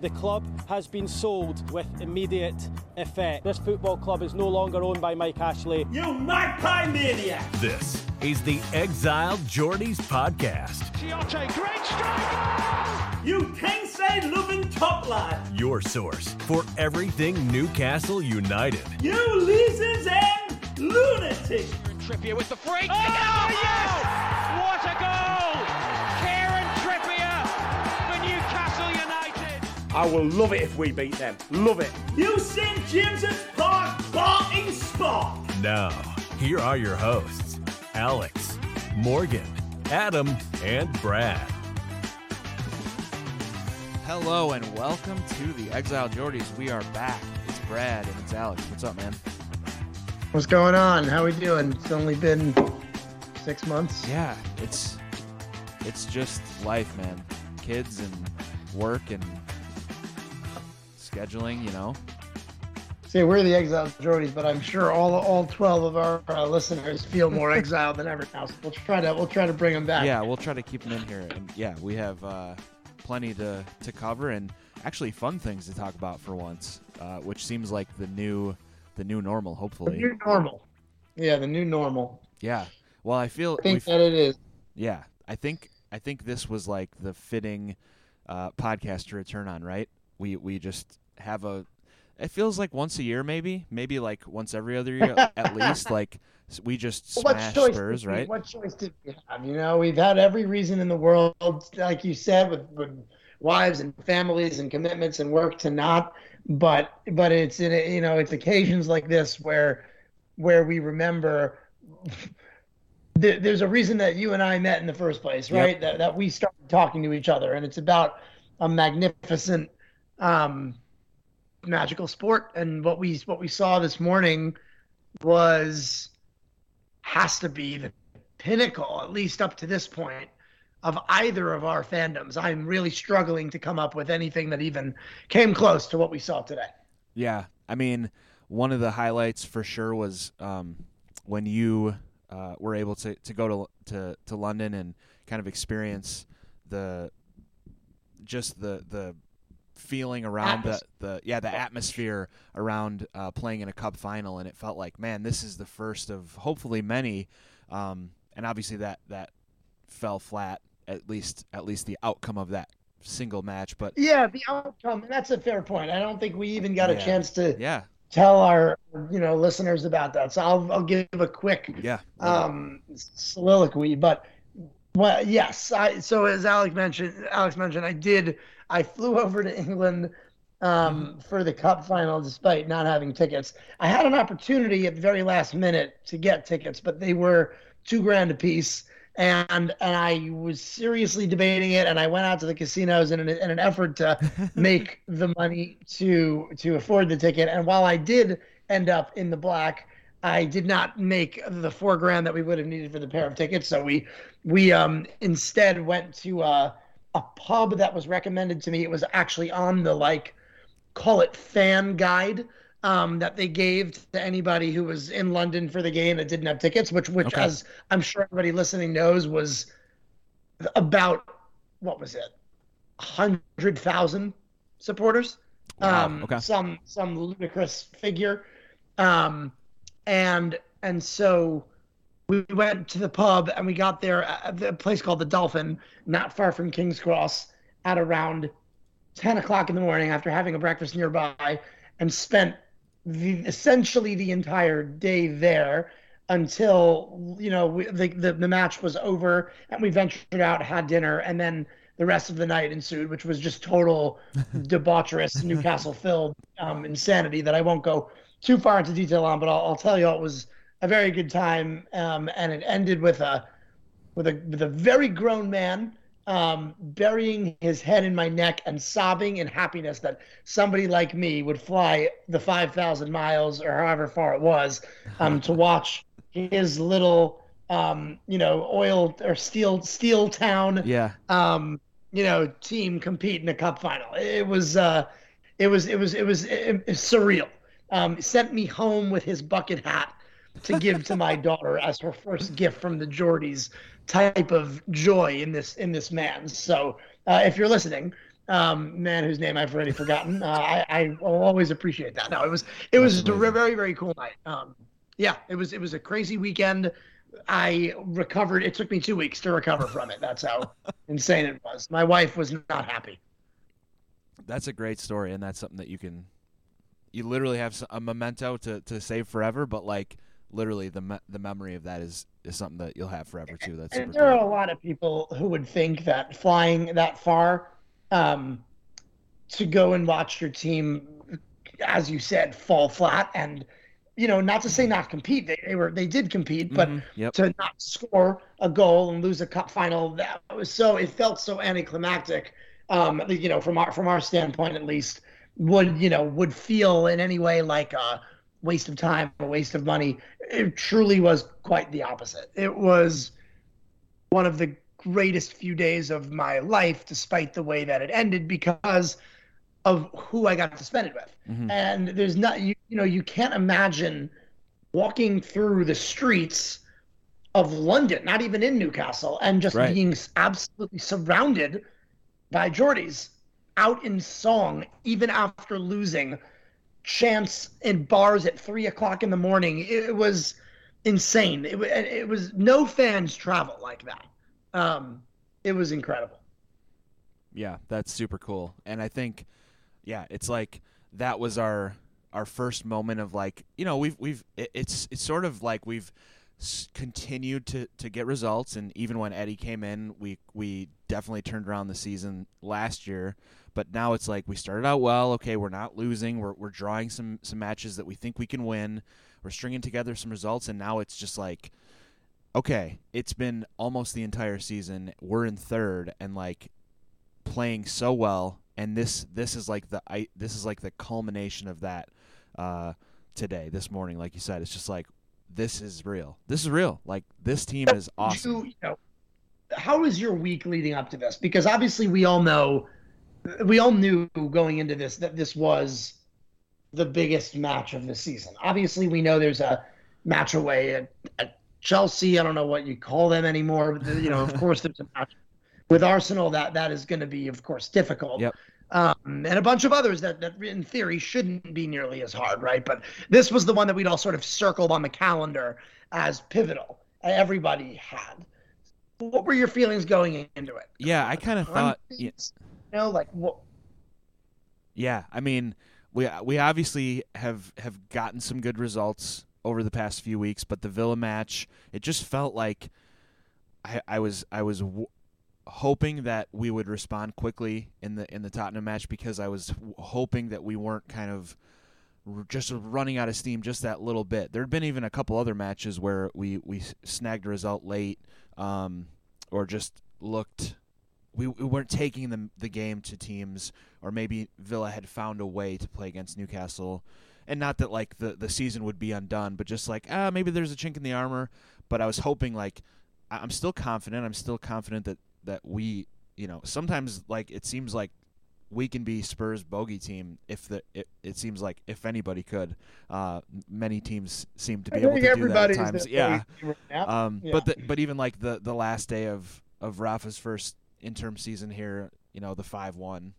The club has been sold with immediate effect. This football club is no longer owned by Mike Ashley. You magpie maniac! This is the Exiled Geordies podcast. Giote, great strike! You Kingside loving top lad! Your source for everything Newcastle United. You Leazes End lunatic! Trippier with the freak. Oh, oh yes! What a goal! I will love it if we beat them. Love it. You St James's Park Barting Spot! Now, here are your hosts Alex, Morgan, Adam, and Brad. Hello and welcome to the Exile Geordies. We are back. It's Brad and it's Alex. What's up, man? What's going on? How we doing? It's only been six months. Yeah, it's it's just life, man. Kids and work and scheduling, you know. See, we're the exiled Geordies, but I'm sure all all twelve of our uh, listeners feel more exiled than ever now. So we'll try to we'll try to bring them back. Yeah, we'll try to keep them in here, and yeah, we have uh, plenty to to cover and actually fun things to talk about for once, uh, which seems like the new the new normal. the Hopefully, new normal. Yeah, the new normal. yeah. Well, I feel I think that it is. Yeah, I think I think this was like the fitting uh, podcast to return on, right? We we just have a. It feels like once a year, maybe, maybe like once every other year at least. Like we just Well, what smash? Spurs, we- right? What choice did we have? You know, we've had every reason in the world, like you said, with, with wives and families and commitments and work to not. But but it's in a, you know it's occasions like this where where we remember. there- There's a reason that you and I met in the first place, Yep. right? That, that we started talking to each other, and it's about a magnificent, um, magical sport. And what we what we saw this morning was has to be the pinnacle, at least up to this point, of either of our fandoms. I'm really struggling to come up with anything that even came close to what we saw today. Yeah, I mean, one of the highlights for sure was um, when you uh, were able to, to go to, to to London and kind of experience the just the the feeling around the, Atmos- the yeah the atmosphere around uh, playing in a cup final, and it felt like man, this is the first of hopefully many, um, and obviously that that fell flat at least at least the outcome of that single match, but Yeah, the outcome, and that's a fair point. I don't think we even got Yeah. a chance to yeah tell our you know listeners about that. So I'll I'll give a quick yeah um, soliloquy. But well, yes. I so as Alex mentioned, Alex mentioned, I did. I flew over to England um, for the Cup final, despite not having tickets. I had an opportunity at the very last minute to get tickets, but they were two grand a piece. And and I was seriously debating it, and I went out to the casinos in an, in an effort to make the money to to afford the ticket. And while I did end up in the black, I did not make the four grand that we would have needed for the pair of tickets. So we we um instead went to uh, a pub that was recommended to me. It was actually on the like call it fan guide um, that they gave to anybody who was in London for the game that didn't have tickets, which which Okay. as I'm sure everybody listening knows was about what was it, hundred thousand supporters Wow, um, okay. some some ludicrous figure, um, and and so we went to the pub and we got there at a place called the Dolphin, not far from King's Cross, at around ten o'clock in the morning after having a breakfast nearby, and spent the, essentially the entire day there until you know we, the, the the match was over and we ventured out, had dinner, and then the rest of the night ensued, which was just total debaucherous Newcastle filled um, insanity that I won't go too far into detail on, but I'll, I'll tell you all it was a very good time, um, and it ended with a with a with a very grown man um, burying his head in my neck and sobbing in happiness that somebody like me would fly the five thousand miles or however far it was um, to watch his little um, you know oil or steel steel town yeah um, you know, team compete in a cup final. It was, uh, it was, it was, it was, it, surreal. Um, sent me home with his bucket hat to give to my daughter as her first gift from the Geordies type of joy in this in this man. So uh, if you're listening, um, man whose name I've already forgotten. Uh, I, I will always appreciate that. No, it was it was a very very cool night. Um, yeah, it was it was a crazy weekend. I recovered. It took me two weeks to recover from it. That's how insane it was. My wife was not happy. That's a great story, and that's something that you can, you literally have a memento to, to save forever. But like literally, the me- the memory of that is is something that you'll have forever too. That's there cool. are a lot of people who would think that flying that far, um, to go and watch your team, as you said, fall flat and you know, not to say not compete. They, they were they did compete, but mm-hmm. yep. to not score a goal and lose a cup final, that was so it felt so anticlimactic. Um, you know, from our from our standpoint at least, would you know would feel in any way like a waste of time, a waste of money. It truly was quite the opposite. It was one of the greatest few days of my life, despite the way that it ended, because of who I got to spend it with. Mm-hmm. And there's not you you know you can't imagine walking through the streets of London, not even in Newcastle, and just right. being absolutely surrounded by Geordies out in song, even after losing chants in bars at three o'clock in the morning. It was insane. It, it was no fans travel like that. Um, it was incredible. Yeah, that's super cool. And I think yeah, it's like that was our our first moment of like you know we've we've it's it's sort of like we've continued to to get results and even when Eddie came in we we definitely turned around the season last year but now it's like we started out well okay we're not losing we're we're drawing some some matches that we think we can win we're stringing together some results and now it's just like okay it's been almost the entire season we're in third and like playing so well and this this is like the I, this is like the culmination of that uh, today this morning like you said it's just like this is real. This is real. Like this team is awesome you, you know, how was your week leading up to this? Because obviously we all know we all knew going into this that this was the biggest match of the season obviously we know there's a match away at, at chelsea i don't know what you call them anymore but you know of course there's a match with Arsenal, that that is going to be, of course, difficult. Yep. Um, and a bunch of others that, that, in theory, shouldn't be nearly as hard, right? But this was the one that we'd all sort of circled on the calendar as pivotal. Everybody had. What were your feelings going into it? Yeah, I kind of thought, you know, like what? Yeah, I mean, we we obviously have have gotten some good results over the past few weeks, but the Villa match, it just felt like I, I was I was hoping that we would respond quickly in the in the Tottenham match because I was hoping that we weren't kind of just running out of steam just that little bit. There had been even a couple other matches where we we snagged a result late um, or just looked we, we weren't taking the the game to teams or maybe Villa had found a way to play against Newcastle and not that like the the season would be undone but just like ah maybe there's a chink in the armor but I was hoping like I'm still confident I'm still confident that that we, you know, sometimes like it seems like we can be Spurs bogey team if the it, it seems like if anybody could. Uh, many teams seem to be I able to do that at times. Yeah. Um, yeah. But the, but even like the the last day of of Rafa's first interim season here, you know, the five one,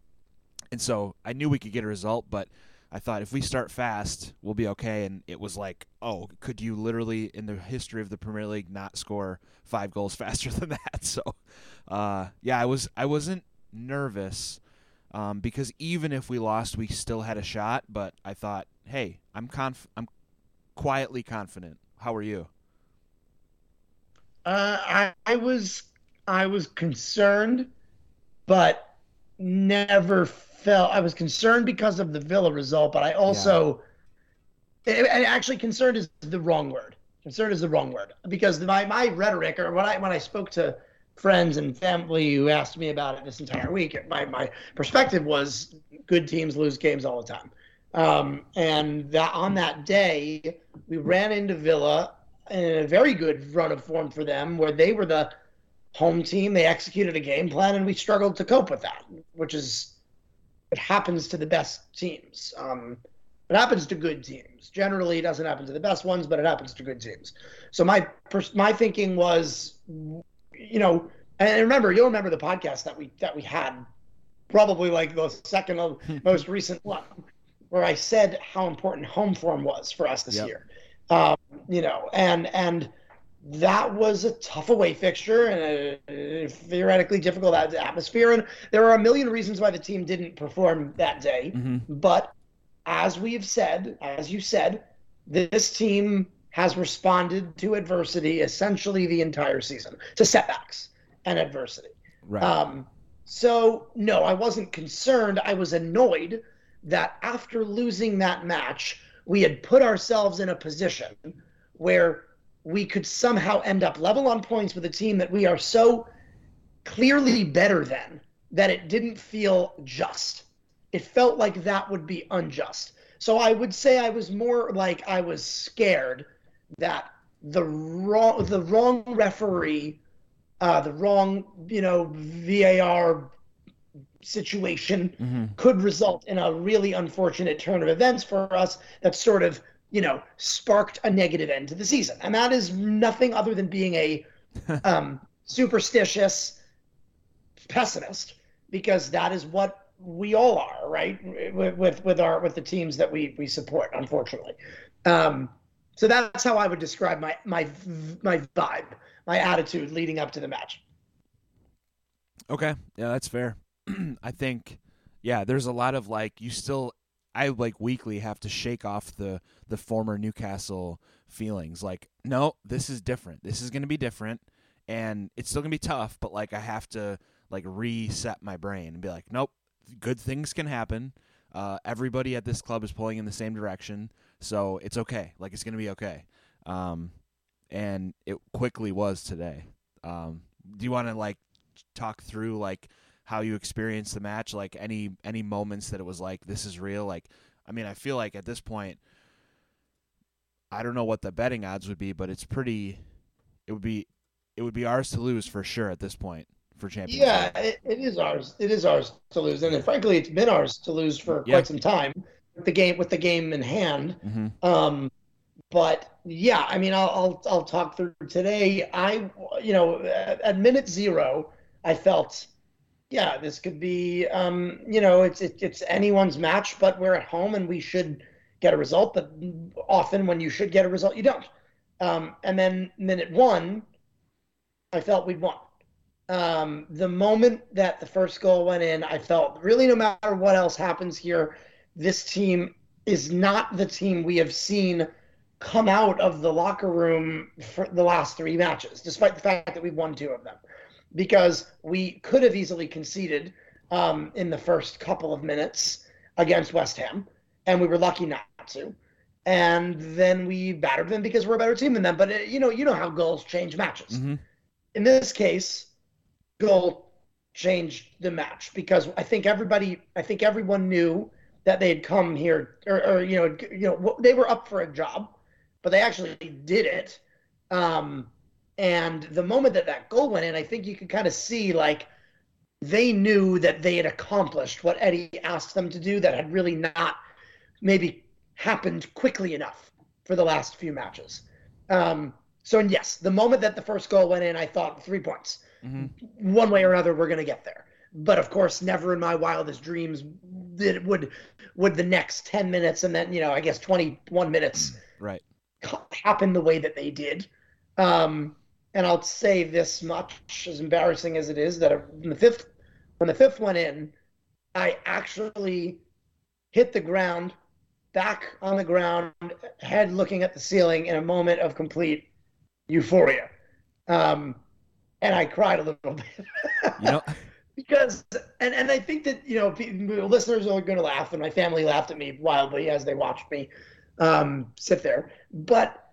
and so I knew we could get a result, but I thought if we start fast, we'll be okay. And it was like, oh, could you literally, in the history of the Premier League, not score five goals faster than that? So, uh, yeah, I was I wasn't nervous um, because even if we lost, we still had a shot. But I thought, hey, I'm conf- I'm quietly confident. How are you? Uh, I, I was I was concerned, but never felt I was concerned because of the Villa result, but I also yeah. and actually concerned is the wrong word. Concerned is the wrong word because my my rhetoric or when I when I spoke to friends and family who asked me about it this entire week, my my perspective was good teams lose games all the time. Um, and that on that day, we ran into Villa in a very good run of form for them, where they were the home team. They executed a game plan, and we struggled to cope with that, which is it happens to the best teams. Um, it happens to good teams. Generally, it doesn't happen to the best ones, but it happens to good teams. So my my thinking was, you know, and remember, you'll remember the podcast that we that we had probably like the second most recent one, where I said how important home form was for us this Yep. year. Um, you know, and and that was a tough away fixture and a, a theoretically difficult atmosphere. And there are a million reasons why the team didn't perform that day. But as we've said, as you said, this team has responded to adversity essentially the entire season, to setbacks and adversity. Right. Um, so no, I wasn't concerned. I was annoyed that after losing that match, we had put ourselves in a position where we could somehow end up level on points with a team that we are so clearly better than that it didn't feel just. It felt like that would be unjust. So I would say I was more like I was scared that the wrong the wrong referee uh, the wrong, you know, VAR situation could result in a really unfortunate turn of events for us that sort of, you know, sparked a negative end to the season. And that is nothing other than being a um, superstitious pessimist, because that is what we all are, right? With with, with our with the teams that we we support, unfortunately. Um, so that's how I would describe my my my vibe, my attitude leading up to the match. Okay, yeah, that's fair. I think, yeah, there's a lot of like you still, I like weekly have to shake off the the former Newcastle feelings. Like, no, this is different. This is going to be different, and it's still going to be tough. But like, I have to like reset my brain and be like, nope, good things can happen. Uh, everybody at this club is pulling in the same direction, so it's okay. Like, it's going to be okay. Um, and it quickly was today. Um, do you want to like talk through like how you experienced the match like any any moments that it was like this is real like i mean i feel like at this point i don't know what the betting odds would be but it's pretty it would be it would be ours to lose for sure at this point for championship Yeah, it, it is ours. It is ours to lose, and frankly, it's been ours to lose for Yeah. quite some time with the game with the game in hand. hmm Um, but yeah, I mean, I'll, I'll I'll talk through today. I you know at, at minute zero, I felt, yeah, this could be um, you know it's it, it's anyone's match, but we're at home and we should get a result. But often when you should get a result, you don't. Um, and then minute one, I felt we'd won. Um, the moment that the first goal went in, I felt really no matter what else happens here, this team is not the team we have seen come out of the locker room for the last three matches, despite the fact that we've won two of them. Because we could have easily conceded um, in the first couple of minutes against West Ham, and we were lucky not to. And then we battered them because we're a better team than them. But uh, you know, you know how goals change matches. Mhm. In this case, goal changed the match because I think everybody, I think everyone knew that they had come here, or, or you know, you know, they were up for a job, but they actually did it. Um, and the moment that that goal went in, I think you could kind of see like they knew that they had accomplished what Eddie asked them to do that had really not maybe happened quickly enough for the last few matches. Um, so, and yes, the moment that the first goal went in, I thought three points. One way or another, we're going to get there. But of course, never in my wildest dreams that it would would the next ten minutes and then you know I guess twenty one minutes right happen the way that they did. Um, and I'll say this much, as embarrassing as it is, that when the fifth when the fifth went in, I actually hit the ground, back on the ground, head looking at the ceiling in a moment of complete euphoria. Um, and I cried a little bit. you know because and and I think that you know listeners are going to laugh, and my family laughed at me wildly as they watched me um, sit there. But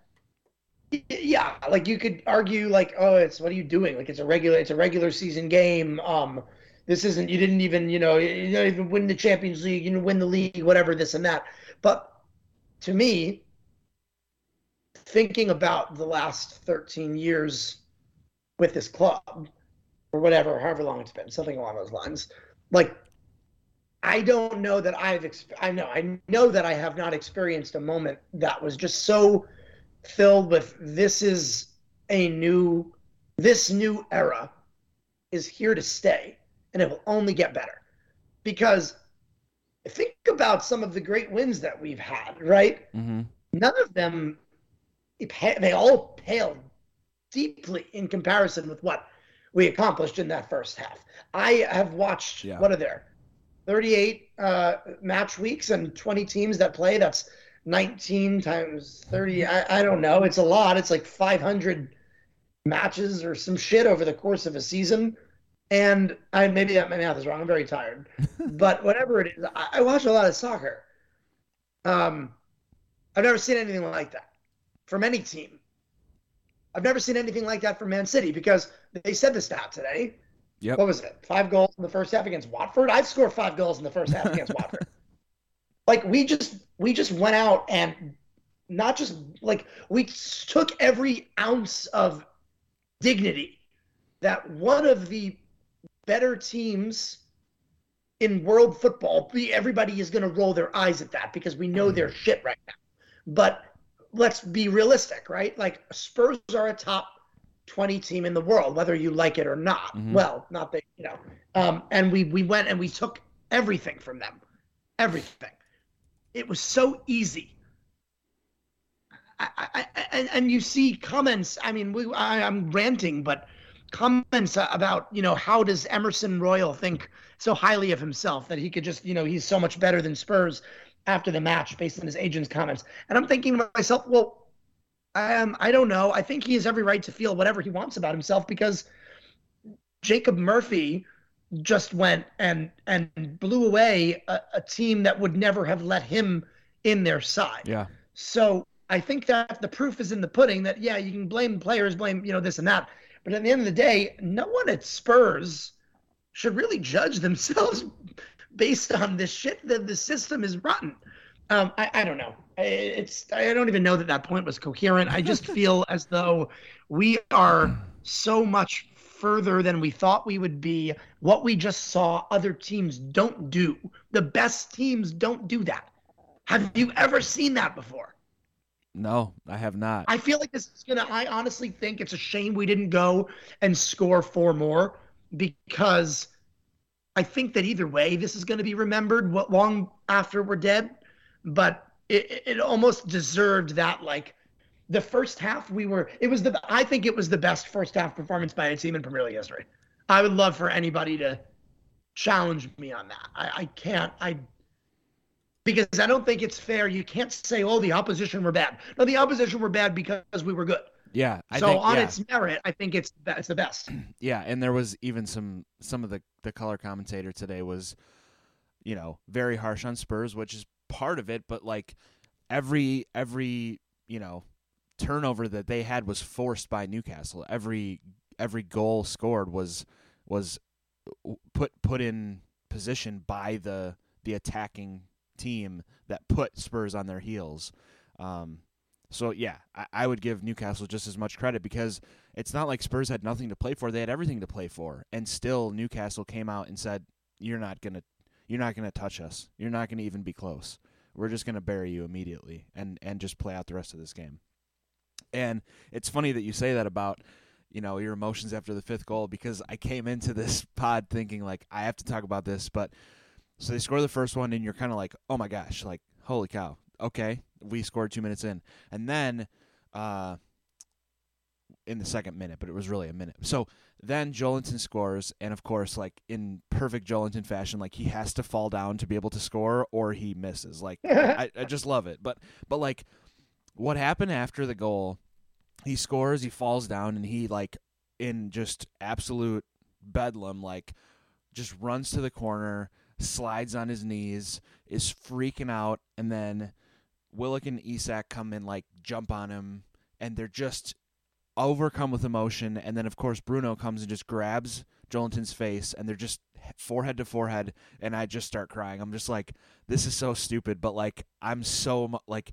yeah, like you could argue, like, oh, it's what are you doing? Like it's a regular, it's a regular season game. Um, this isn't. You didn't even, you know, you don't even win the Champions League. You didn't win the league, whatever, this and that. But to me, thinking about the last 13 years with this club or whatever, however long it's been, something along those lines. Like, I don't know that I've, exp- I know, I know that I have not experienced a moment that was just so filled with this is a new, this new era is here to stay and it will only get better. because think about some of the great wins that we've had, right? Mm-hmm. None of them, they all paled deeply in comparison with what we accomplished in that first half. I have watched, Yeah. what are there? 38 uh, match weeks and 20 teams that play. That's 19 times 30. I, I don't know. It's a lot. It's like 500 matches or some shit over the course of a season. And I maybe that my math is wrong. I'm very tired, but whatever it is, I, I watch a lot of soccer. Um, I've never seen anything like that from any team. I've never seen anything like that from Man City because they said the stat today. Yep. What was it? Five goals in the first half against Watford. I've scored five goals in the first half against Watford. Like we just we just went out and not just like we took every ounce of dignity that one of the better teams in world football. Everybody is going to roll their eyes at that because we know they're shit right now. But let's be realistic, right? Like Spurs are a top 20 team in the world, whether you like it or not. Mhm. Well, not that, you know. Um, and we we went and we took everything from them. Everything. It was so easy. I, I, I, and, you see comments. I mean, we, I, I'm ranting, but comments about you know how does Emerson Royal think so highly of himself that he could just you know he's so much better than Spurs after the match based on his agent's comments. And I'm thinking to myself, well, I um, I don't know. I think he has every right to feel whatever he wants about himself because Jacob Murphy just went and and blew away a, a team that would never have let him in their side. Yeah. So I think that the proof is in the pudding that yeah, you can blame players, blame you know this and that, but at the end of the day, no one at Spurs should really judge themselves based on this shit that the system is rotten. Um, I, I don't know. I- It's I don't even know that that point was coherent. I just feel as though we are so much further than we thought we would be. What we just saw, other teams don't do. The best teams don't do that. Have you ever seen that before? No, I have not. I feel like this is gonna. I honestly think it's a shame we didn't go and score four more because I think that either way, this is going to be remembered what long after we're dead. But it, it- it almost deserved that. Like the first half, we were. It was the. I think it was the best first half performance by a team in Premier League history. I would love for anybody to challenge me on that. I, I can't. I because I don't think it's fair. You can't say, "Oh, the opposition were bad." No, the opposition were bad because we were good. yeah, I so think, on yeah. its merit, I think it's it's the best. Yeah, and there was even some some of the the color commentator today was, you know, very harsh on Spurs, which is part of it. But like every every you know turnover that they had was forced by Newcastle. Every every goal scored was was put put in position by the the attacking team that put Spurs on their heels. Um, so yeah, I, I would give Newcastle just as much credit because it's not like Spurs had nothing to play for; they had everything to play for, and still Newcastle came out and said, "You're not gonna, you're not gonna touch us. You're not gonna even be close. We're just gonna bury you immediately, and and just play out the rest of this game." And it's funny that you say that about you know your emotions after the fifth goal because I came into this pod thinking like I have to talk about this, but so they score the first one and you're kind of like, oh my gosh, like holy cow, okay, we scored two minutes in, and then uh, in the second minute, but it was really a minute. So then Joelinton scores, and of course, like in perfect Joelinton fashion, like he has to fall down to be able to score, or he misses. Like I, I just love it. But but like what happened after the goal? He scores, he falls down, and he like in just absolute bedlam, like just runs to the corner, slides on his knees, is freaking out, and then Willock and Isak come in like jump on him, and they're just overcome with emotion. And then of course Bruno comes and just grabs Joelinton's face, and they're just forehead to forehead, and I just start crying. I'm just like, this is so stupid, but like I'm so like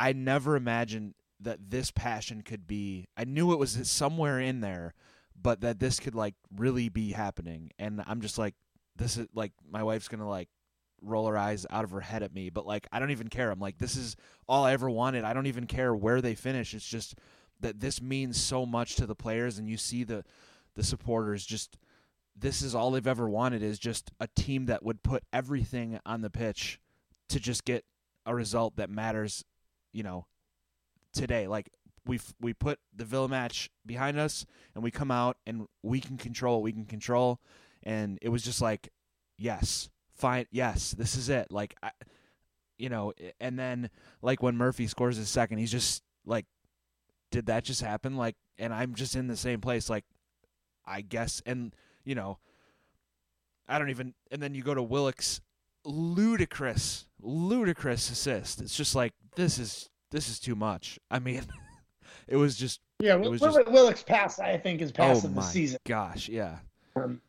I never imagined that this passion could be. I knew it was somewhere in there, but that this could like really be happening, and I'm just like, this is like my wife's gonna like roll her eyes out of her head at me, but like I don't even care. I'm like, this is all I ever wanted. I don't even care where they finish. It's just that this means so much to the players, and you see the the supporters just this is all they've ever wanted is just a team that would put everything on the pitch to just get a result that matters, you know, today. Like we we put the Villa match behind us and we come out and we can control, what we can control and it was just like yes, fine, yes, this is it. Like I, you know, and then like when Murphy scores his second, he's just like did that just happen? Like and I'm just in the same place like I guess and you know, I don't even. And then you go to Willock's ludicrous, ludicrous assist. It's just like this is this is too much. I mean, it was just Yeah, it was Will- just- Willock's pass, I think, is pass oh of the season. gosh, yeah, Um,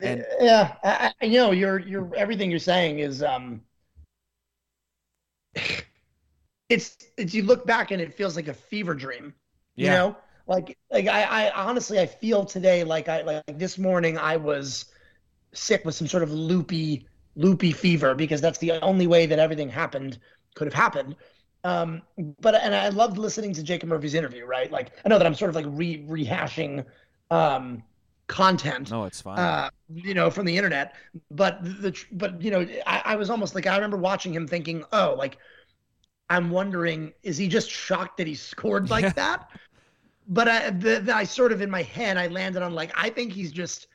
And- yeah, I, I, you know, you're you're everything you're saying is um, it's it's you look back and it feels like a fever dream. Yeah. You know, like like I, I honestly I feel today like I like this morning I was sick with some sort of loopy loopy fever because that's the only way that everything happened could have happened. Um, but and I loved listening to Jacob Murphy's interview. Right, like I know that I'm sort of like re rehashing um content no, it's fine. uh, you know, from the internet. But the but you know, I, I was almost like I remember watching him thinking, oh, like I'm wondering, is he just shocked that he scored like Yeah. that? But I, the, the, I sort of in my head, I landed on like I think he's just.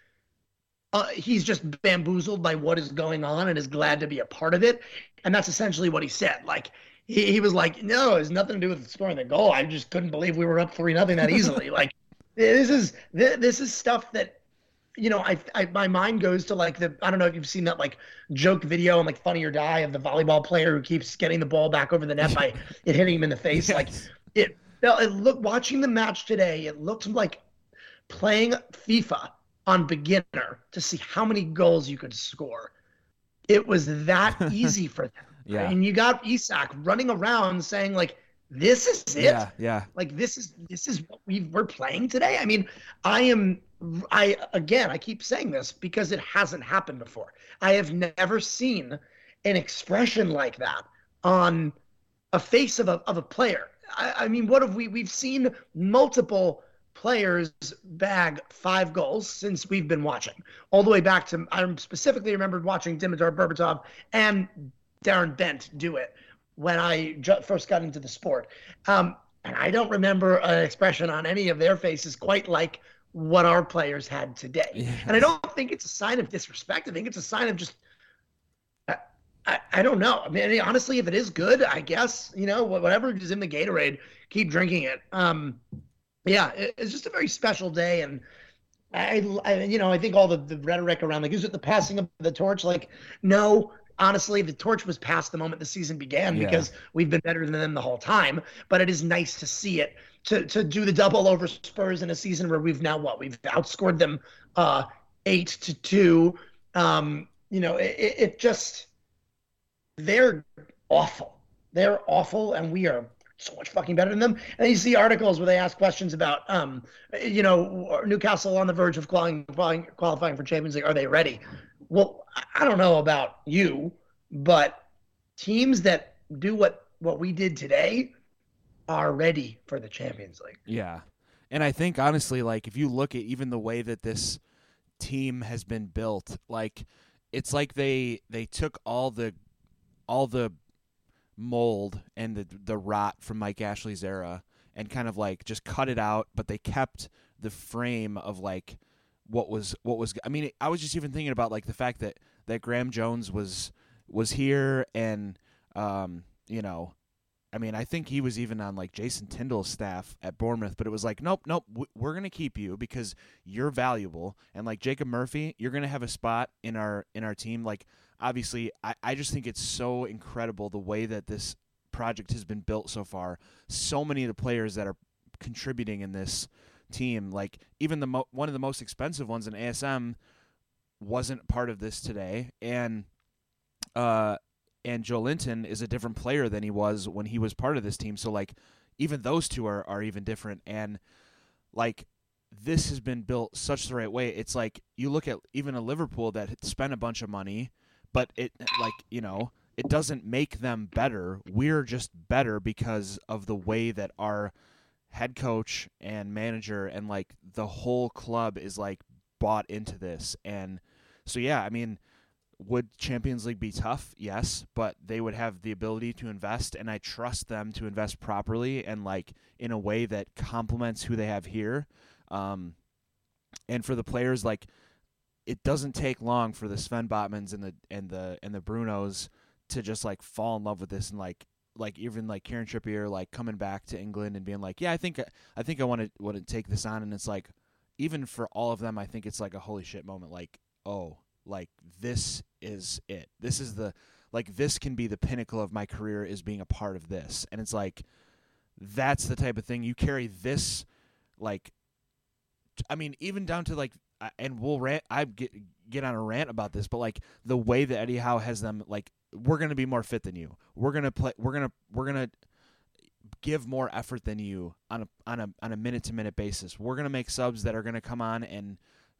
Uh, he's just bamboozled by what is going on and is glad to be a part of it, and that's essentially what he said. Like he, he was like, "No, it has nothing to do with scoring the goal. I just couldn't believe we were up three nothing that easily." like this is thi- this is stuff that you know I, I my mind goes to like the i don't know if you've seen that like joke video on like funny or die of the volleyball player who keeps getting the ball back over the net by it hitting him in the face like it it look watching the match today it looked like playing fifa on beginner to see how many goals you could score it was that easy for them yeah, and you got isak running around saying like this is it yeah, yeah, like this is this is what we we're playing today. I mean, I am I again I keep saying this because it hasn't happened before. I have never seen an expression like that on a face of a of a player. I, I mean, what have we we've seen multiple players bag five goals since we've been watching, all the way back to I specifically remembered watching Dimitar Berbatov and Darren Bent do it when I ju- first got into the sport. Um, and I don't remember an expression on any of their faces quite like what our players had today. Yeah. And I don't think it's a sign of disrespect. I think it's a sign of just, I, I, I don't know. I mean, honestly, if it is good, I guess, you know, whatever is in the Gatorade, keep drinking it. Um, yeah, it's just a very special day. And I, I, you know, I think all the, the rhetoric around, like, is it the passing of the torch? Like, no, honestly, the torch was passed the moment the season began Yeah. because we've been better than them the whole time. But it is nice to see it to to do the double over Spurs in a season where we've now what we've outscored them uh, eight to two. Um, you know, it, it it just they're awful. They're awful, and we are so much fucking better than them. And you see articles where they ask questions about, um, you know, Newcastle on the verge of qualifying qualifying, for Champions League. Are they ready? Well, I don't know about you, but teams that do what what we did today are ready for the Champions League. yeah. And I think honestly, like if you look at even the way that this team has been built, like it's like they they took all the all the mold and the the rot from Mike Ashley's era and kind of like just cut it out, but they kept the frame of like what was what was I mean I was just even thinking about like the fact that that Graeme Jones was was here and um you know I mean I think he was even on like Jason Tindall's staff at Bournemouth but it was like nope nope we're to keep you because you're valuable. And like Jacob Murphy you're to have a spot in our in our team. Like obviously I, I just think it's so incredible the way that this project has been built so far. So many of the players that are contributing in this team like even the mo- one of the most expensive ones in ASM wasn't part of this today. And uh and Joelinton is a different player than he was when he was part of this team. So like even those two are are even different. And like this has been built such the right way. It's like you look at even a Liverpool that spent a bunch of money but it like you know it doesn't make them better we're just better because of the way that our head coach and manager and like the whole club is like bought into this, and so yeah, I mean, would Champions League be tough? Yes, but they would have the ability to invest, and I trust them to invest properly and like in a way that complements who they have here. Um, and for the players, like it doesn't take long for the Sven Botmans and the and the and the Brunos to just like fall in love with this and like like even like Kieran Trippier like coming back to England and being like, yeah, I think I think I want to want to take this on, and it's like even for all of them, I think it's like a holy shit moment. Like, oh, like this is it. This is the like this can be the pinnacle of my career is being a part of this, and it's like that's the type of thing you carry this like I mean, even down to like, and we'll rant. I get get on a rant about this, but like the way that Eddie Howe has them, like we're gonna be more fit than you. We're gonna play. We're gonna we're gonna give more effort than you on a on a on a minute to minute basis. We're gonna make subs that are gonna come on and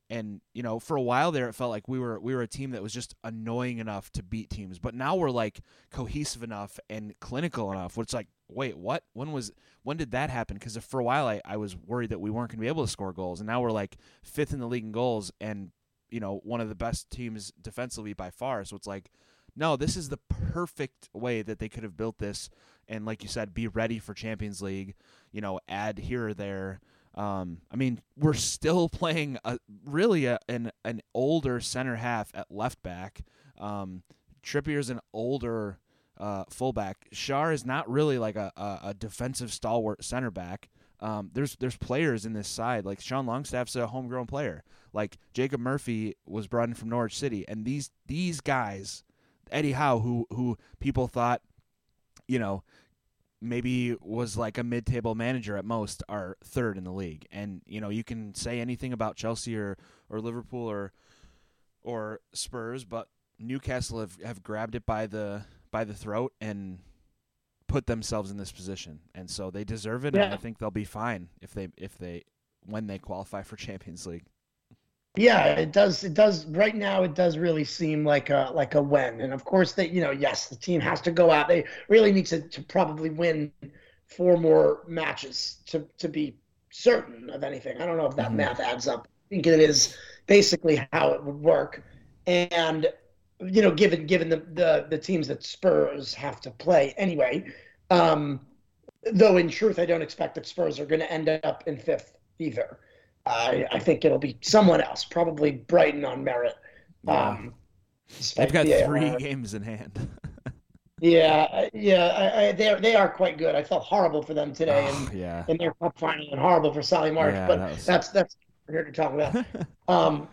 and you know for a while there it felt like we were we were a team that was just annoying enough to beat teams. But now we're like cohesive enough and clinical enough which like wait what? When was when did that happen? Because for a while I, I was worried that we weren't going to be able to score goals. And now we're like fifth in the league in goals and you know one of the best teams defensively by far. So it's like no this is the perfect way that they could have built this and like you said be ready for champions league you know add here or there um, I mean, we're still playing a really a, an an older center half at left back. Um, Trippier's an older uh, fullback. Schär is not really like a, a, a defensive stalwart center back. Um, there's there's players in this side like Sean Longstaff's a homegrown player. Like Jacob Murphy was brought in from Norwich City, and these these guys, Eddie Howe, who who people thought, you know, maybe was like a mid-table manager at most are third in the league and you know you can say anything about Chelsea or or Liverpool or or Spurs but Newcastle have, have grabbed it by the by the throat and put themselves in this position and so they deserve it Yeah. and I think they'll be fine if they if they when they qualify for Champions League. Yeah, it does. It does. Right now, it does really seem like a like a win. And of course, that you know, yes, the team has to go out. They really need to, to probably win four more matches to to be certain of anything. I don't know if that Mhm. math adds up. I think it is basically how it would work. And you know, given given the the, the teams that Spurs have to play anyway, um, though in truth, I don't expect that Spurs are going to end up in fifth either. I, I think it'll be someone else, probably Brighton on merit. Um, They've got despite three VAR. games in hand. Yeah, yeah, I, I, they they are quite good. I felt horrible for them today Oh, yeah. in, their cup final, and horrible for Solly March. Yeah, but that was- that's that's what we're here to talk about. um,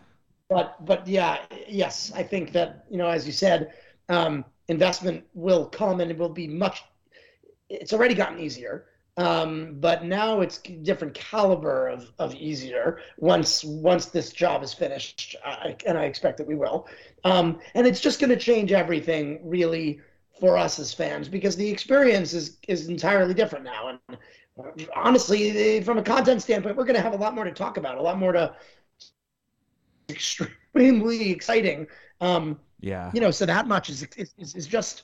but but yeah, yes, I think that you know, as you said, um, investment will come and it will be much. It's already gotten easier, um, but now it's different caliber of, of easier once once this job is finished, I, and I expect that we will. Um, and it's just going to change everything really for us as fans because the experience is is entirely different now. And uh, honestly, from a content standpoint, we're going to have a lot more to talk about, a lot more to extremely exciting. Um, yeah. you know, so that much is is, is, is just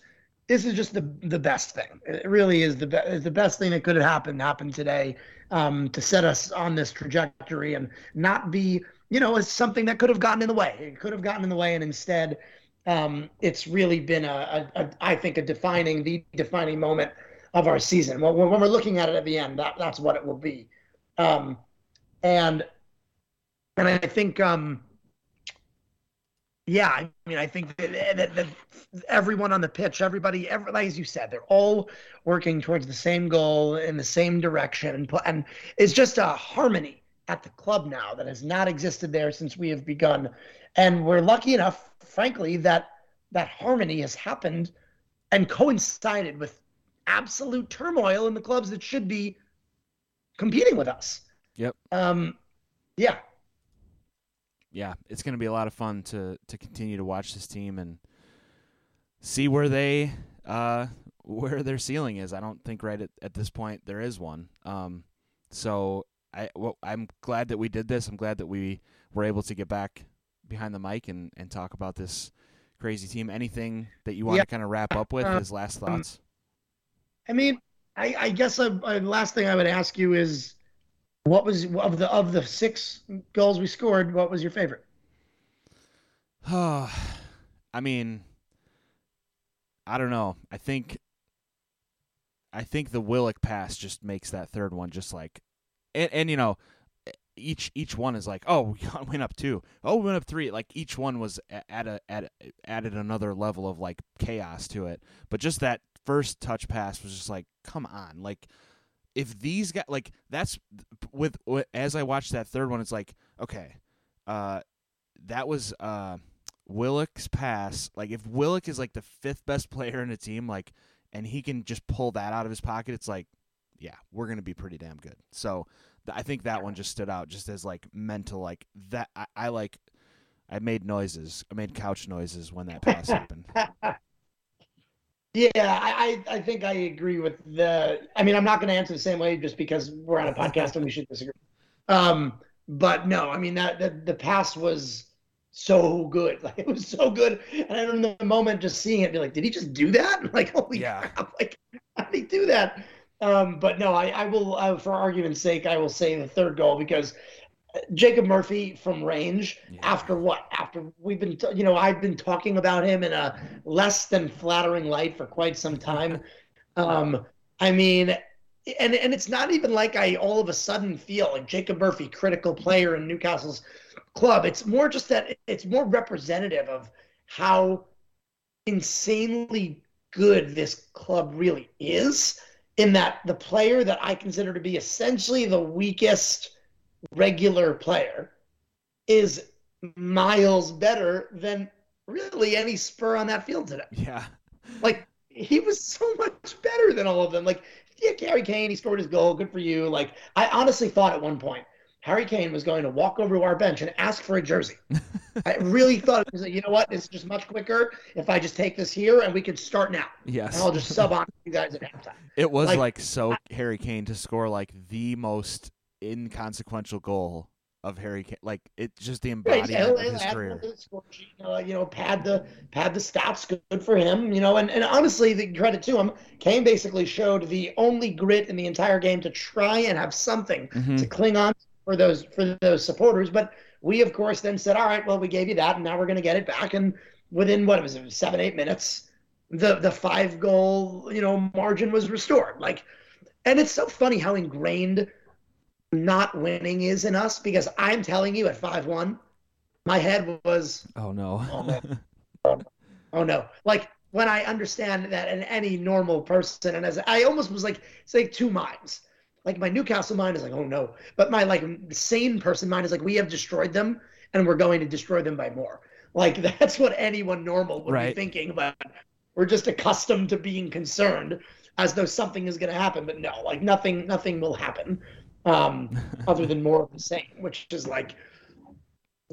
this is just the the best thing. It really is the be- the best thing that could have happened happened today um, to set us on this trajectory and not be you know something that could have gotten in the way. It could have gotten in the way, and instead, um, it's really been a, a, a I think a defining the defining moment of our season. When, when we're looking at it at the end, that that's what it will be. Um, and and I think um, yeah, I mean, I think that, that, that everyone on the pitch, everybody, every, like as you said, they're all working towards the same goal in the same direction, and and it's just a harmony at the club now that has not existed there since we have begun, and we're lucky enough, frankly, that that harmony has happened and coincided with absolute turmoil in the clubs that should be competing with us. Yep. Um, yeah, yeah, it's going to be a lot of fun to to continue to watch this team and see where they uh where their ceiling is. I don't think right at, at this point there is one. Um, so I well, I'm glad that we did this. I'm glad that we were able to get back behind the mic and and talk about this crazy team. Anything that you want Yeah. to kind of wrap up with Um, as last thoughts? I mean, I, I guess I, I, last thing I would ask you is, What was of the of the six goals we scored? What was your favorite? I mean, I don't know. I think I think the Willock pass just makes that third one just like and, and you know each each one is like oh we went up two oh we went up three like each one was at a at added another level of like chaos to it but just that first touch pass was just like come on like if these guys like that's with, with as I watched that third one it's like okay uh that was uh Willock's pass like if Willock is like the fifth best player in a team like and he can just pull that out of his pocket it's like yeah we're going to be pretty damn good so I think that one just stood out just as like mental like that I, I like I made noises. I made couch noises when that pass happened. Yeah, I, I think I agree with the. I mean, I'm not going to answer the same way just because we're on a podcast and we should disagree. Um, but no, I mean that, that the pass was so good. Like it was so good, and I remember the moment just seeing it, be like, did he just do that? Like, holy yeah. crap! Like, how did he do that? Um, but no, I, I will, uh, for argument's sake, I will say the third goal because Jacob Murphy from range yeah. after what? After we've been, t- you know, I've been talking about him in a less than flattering light for quite some time. um, I mean, and and it's not even like I all of a sudden feel like Jacob Murphy, critical player in Newcastle's club. It's more just that it's more representative of how insanely good this club really is in that the player that I consider to be essentially the weakest regular player is miles better than really any spur on that field today. Yeah. Like he was so much better than all of them. Like, yeah, Harry Kane, he scored his goal. Good for you. Like, I honestly thought at one point Harry Kane was going to walk over to our bench and ask for a jersey. I really thought it was, you know what? It's just much quicker if I just take this here and we could start now. Yes. And I'll just sub on you guys at halftime. It was like, like so I, Harry Kane to score like the most inconsequential goal of Harry Kane. Like it's just the embodiment yeah, of his career. Uh, you know, pad the pad the stops. Good for him. You know, and, and honestly, the credit to him, Kane basically showed the only grit in the entire game to try and have something mm-hmm. to cling on for those for those supporters. But we, of course, then said, "All right, well, we gave you that, and now we're going to get it back." And within what was it, seven, eight minutes, the the five goal you know margin was restored. Like, and it's so funny how ingrained not winning is in us because I'm telling you at five one, my head was oh no, oh, oh no, like when I understand that in any normal person, and as I almost was like, it's like two minds like my Newcastle mind is like, oh no. But my like sane person mind is like, we have destroyed them and we're going to destroy them by more. Like that's what anyone normal would right. be thinking, but we're just accustomed to being concerned as though something is going to happen. But no, like nothing, nothing will happen um, other than more of the same, which is like,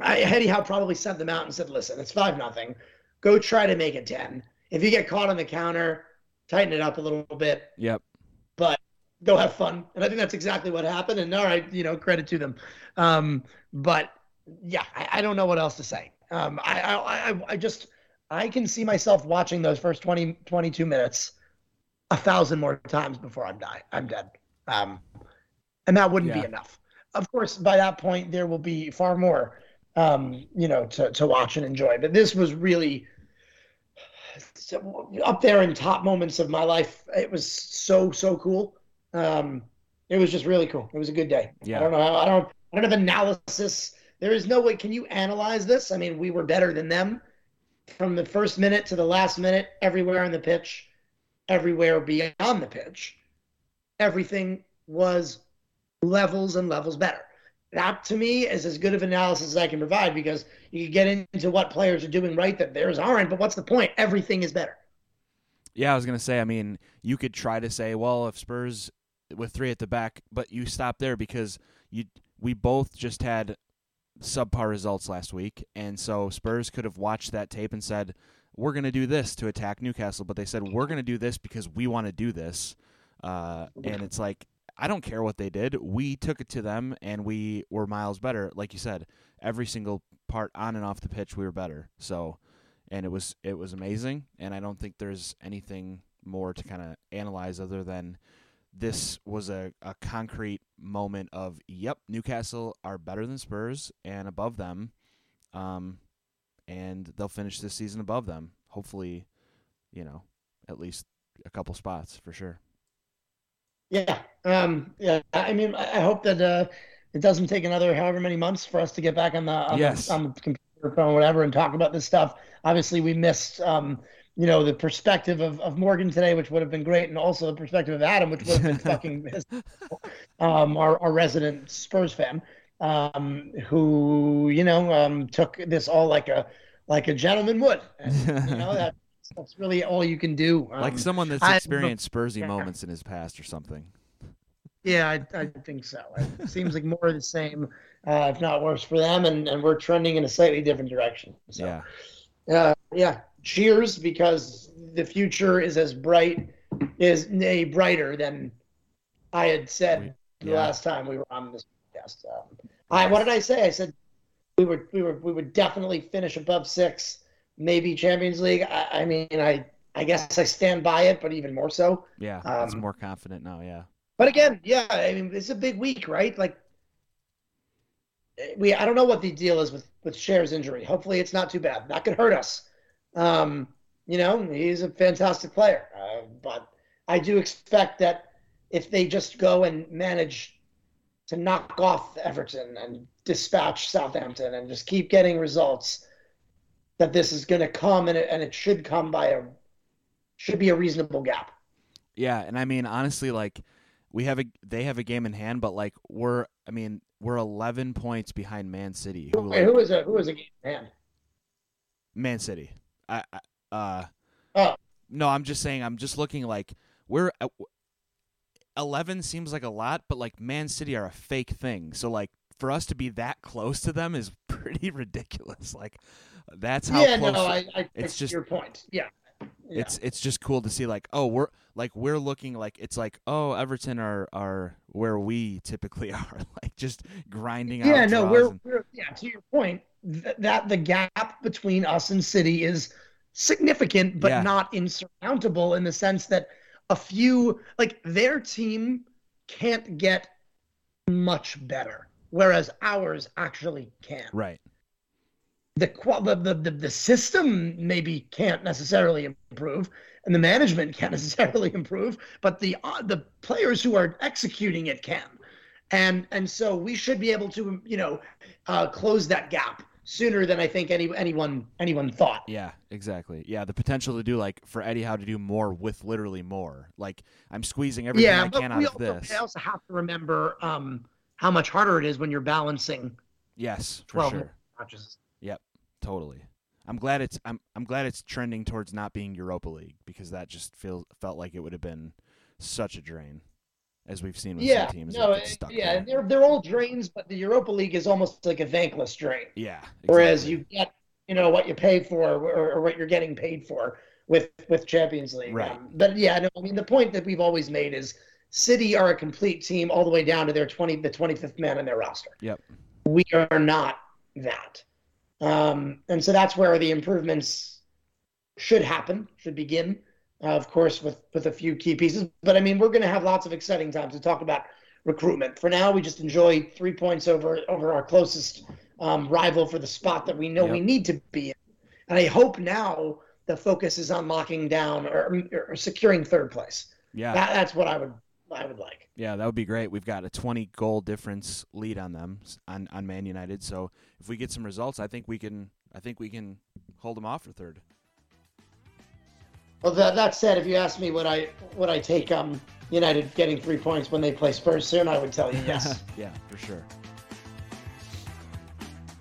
I, Eddie Howe probably sent them out and said, listen, it's five nothing. Go try to make it 10. If you get caught on the counter, tighten it up a little bit. Yep. But go have fun. And I think that's exactly what happened. And all right, you know, credit to them. Um, but yeah, I, I, don't know what else to say. Um, I, I, I, just, I can see myself watching those first 20, 22 minutes a thousand more times before I'm die. I'm dead. Um, and that wouldn't yeah. be enough. Of course, by that point, there will be far more, um, you know, to, to watch and enjoy. But this was really up there in top moments of my life. It was so, so cool. Um, it was just really cool. It was a good day. Yeah. I don't know. I don't. I don't have analysis. There is no way. Can you analyze this? I mean, we were better than them from the first minute to the last minute, everywhere on the pitch, everywhere beyond the pitch. Everything was levels and levels better. That to me is as good of analysis as I can provide because you get into what players are doing right that theirs aren't. But what's the point? Everything is better. Yeah, I was gonna say. I mean, you could try to say, well, if Spurs with three at the back, but you stop there because you we both just had subpar results last week, and so Spurs could have watched that tape and said, "We're going to do this to attack Newcastle," but they said, "We're going to do this because we want to do this," uh, and it's like I don't care what they did. We took it to them, and we were miles better. Like you said, every single part on and off the pitch, we were better. So, and it was it was amazing, and I don't think there's anything more to kind of analyze other than this was a, a concrete moment of yep, Newcastle are better than Spurs and above them, um, and they'll finish this season above them. Hopefully, you know, at least a couple spots for sure. Yeah, um, yeah. I mean, I hope that uh, it doesn't take another however many months for us to get back on the on, Yes. the, on the computer phone, whatever, and talk about this stuff. Obviously, we missed, um, you know, the perspective of, of Morgan today, which would have been great, and also the perspective of Adam, which would have been fucking um, our, our resident Spurs fan, um, who you know um, took this all like a like a gentleman would. And, you know that that's really all you can do. like Um, someone that's I- experienced Spursy yeah. moments in his past or something. Yeah, I, I think so. It seems like more of the same, uh, if not worse, for them, and, and we're trending in a slightly different direction. So, Yeah. uh, yeah. Cheers, because the future is as bright, is nay brighter than I had said the Yeah. last time we were on this podcast. Um, I what did I say? I said we were we were we would definitely finish above six, maybe Champions League. I, I mean, I I guess I stand by it, but even more so. Yeah. it's Um, more confident now. Yeah. But again, yeah, I mean, it's a big week, right? Like, we I don't know what the deal is with with Schär's injury. Hopefully, it's not too bad. That could hurt us. Um, you know, he's a fantastic player, uh, but I do expect that if they just go and manage to knock off Everton and dispatch Southampton and just keep getting results, that this is going to come and it, and it should come by a should be a reasonable gap. Yeah, and I mean honestly, like we have a they have a game in hand, but like we're I mean we're eleven points behind Man City. Who, Wait, like, who is a who is a game man? Man City. I, I uh Oh. no, I'm just saying. I'm just looking like we're at, eleven seems like a lot, but like Man City are a fake thing. So like for us to be that close to them is pretty ridiculous. Like that's how yeah, close. no, I, I it's just- your point. Yeah. Yeah. It's it's just cool to see like oh we're like we're looking like it's like oh Everton are are where we typically are like just grinding out. yeah, no, we're, and- we're yeah. To your point, th- that the gap between us and City is significant, but Yeah. not insurmountable in the sense that a few like their team can't get much better, whereas ours actually can. right. The, the the the system maybe can't necessarily improve and the management can't necessarily improve but the uh, the players who are executing it can and and so we should be able to you know uh, close that gap sooner than I think any anyone anyone thought. Yeah, exactly. Yeah, the potential to do like for Eddie Howe to do more with literally more. Like I'm squeezing everything yeah, I can out we of also, this. I also have to remember um, how much harder it is when you're balancing Yes, for 12 sure. matches. Totally. I'm glad it's I'm I'm glad it's trending towards not being Europa League because that just feels felt like it would have been such a drain, as we've seen with Yeah, some teams. no, that it- stuck yeah, there. they're they're all drains, but the Europa League is almost like a thankless drain. yeah. Whereas you get, you know, what you pay for or, or what you're getting paid for with with Champions League. Right. Um, but yeah, no, I mean the point that we've always made is City are a complete team all the way down to their 20 the 25th man in their roster. Yep. We are not that. Um, and so that's where the improvements should happen, should begin. Uh, of course, with with a few key pieces. But I mean, we're going to have lots of exciting times to talk about recruitment. For now, we just enjoy three points over over our closest um, rival for the spot that we know we need to be in. And I hope now the focus is on locking down or, or securing third place. yeah. That, that's what I would I would like. Yeah, that would be great. We've got a 20 goal difference lead on them on on Man United. So if we get some results, I think we can I think we can hold them off for third. Well, that, that said, if you ask me, would I would I take um United getting three points when they play Spurs soon? I would tell you yes. yeah, for sure.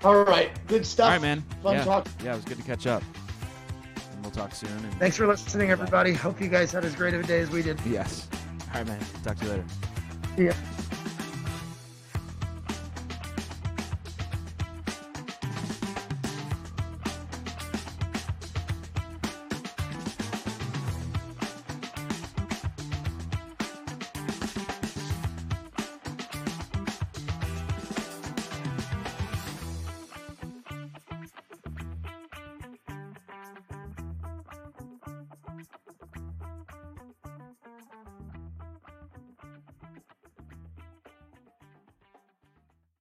All right, good stuff. All right, man. Fun yeah. talk. Yeah, it was good to catch up. And we'll talk soon. And Thanks for listening, everybody. Hope you guys had as great of a day as we did. Yes. All right, man. Talk to you later. Yeah.